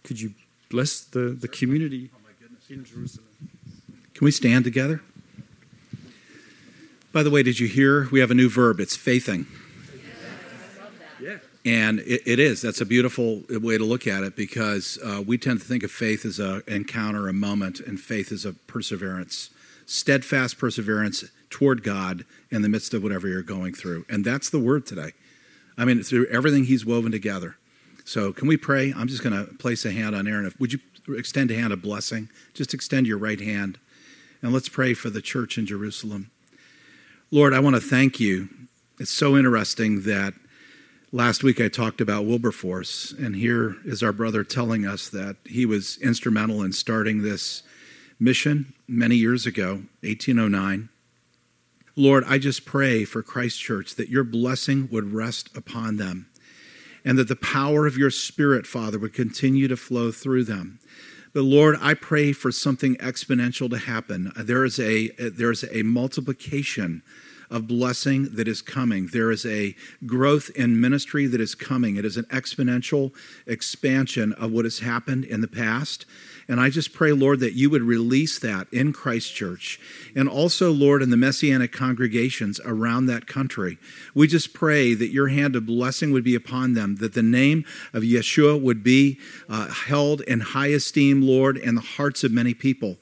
could you bless the, the community in Jerusalem? Can we stand together? By the way, did you hear? We have a new verb. It's faithing. Yeah. And it, it is. That's a beautiful way to look at it because uh, we tend to think of faith as an encounter, a moment, and faith as a perseverance, steadfast perseverance toward God in the midst of whatever you're going through. And that's the word today. I mean, through everything He's woven together. So, can we pray? I'm just going to place a hand on Aaron. Would you extend a hand of blessing? Just extend your right hand. And let's pray for the church in Jerusalem. Lord, I want to thank you. It's so interesting that last week I talked about Wilberforce, and here is our brother telling us that he was instrumental in starting this mission many years ago, 1809. Lord, I just pray for Christ Church that your blessing would rest upon them and that the power of your Spirit, Father, would continue to flow through them. But Lord, I pray for something exponential to happen. There is a there is a multiplication of blessing that is coming. There is a growth in ministry that is coming. It is an exponential expansion of what has happened in the past. And I just pray, Lord, that you would release that in Christ Church and also, Lord, in the Messianic congregations around that country. We just pray that your hand of blessing would be upon them, that the name of Yeshua would be uh, held in high esteem, Lord, in the hearts of many people.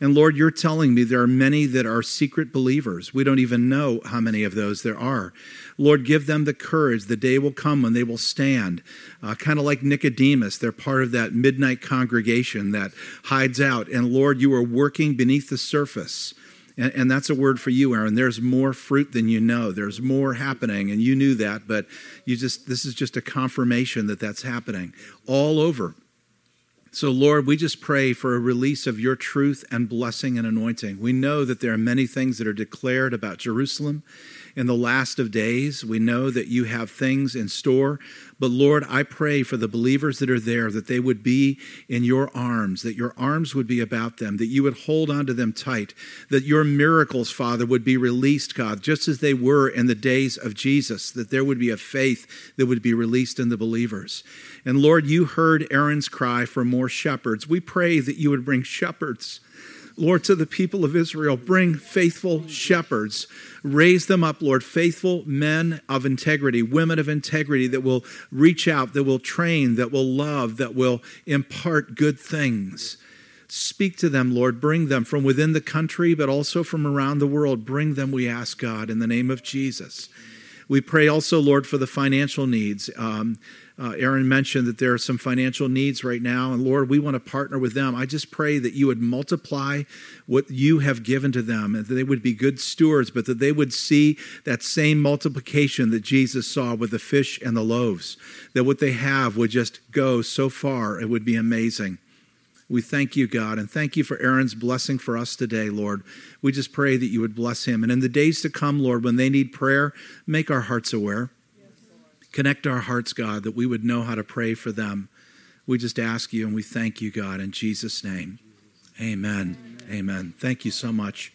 And Lord, you're telling me there are many that are secret believers. We don't even know how many of those there are. Lord, give them the courage. The day will come when they will stand. Uh, kind of like Nicodemus, they're part of that midnight congregation that hides out. And Lord, you are working beneath the surface. And, and, that's a word for you, Aaron. There's more fruit than you know. There's more happening, and you knew that, but you just this is just a confirmation that that's happening all over. So, Lord, we just pray for a release of your truth and blessing and anointing. We know that there are many things that are declared about Jerusalem in the last of days. We know that you have things in store. But Lord, I pray for the believers that are there that they would be in your arms, that your arms would be about them, that you would hold onto them tight, that your miracles, Father, would be released, God, just as they were in the days of Jesus, that there would be a faith that would be released in the believers. And Lord, you heard Aaron's cry for more shepherds. We pray that you would bring shepherds Lord, to the people of Israel, bring faithful shepherds. Raise them up, Lord, faithful men of integrity, women of integrity that will reach out, that will train, that will love, that will impart good things. Speak to them, Lord. Bring them from within the country, but also from around the world. Bring them, we ask God, in the name of Jesus. We pray also, Lord, for the financial needs. Um, uh, Aaron mentioned that there are some financial needs right now, and Lord, we want to partner with them. I just pray that you would multiply what you have given to them, and that they would be good stewards, but that they would see that same multiplication that Jesus saw with the fish and the loaves, that what they have would just go so far, it would be amazing. We thank you, God, and thank you for Aaron's blessing for us today, Lord. We just pray that you would bless him. And in the days to come, Lord, when they need prayer, make our hearts aware. Connect our hearts, God, that we would know how to pray for them. We just ask you and we thank you, God, in Jesus' name. Amen. Amen. Thank you so much.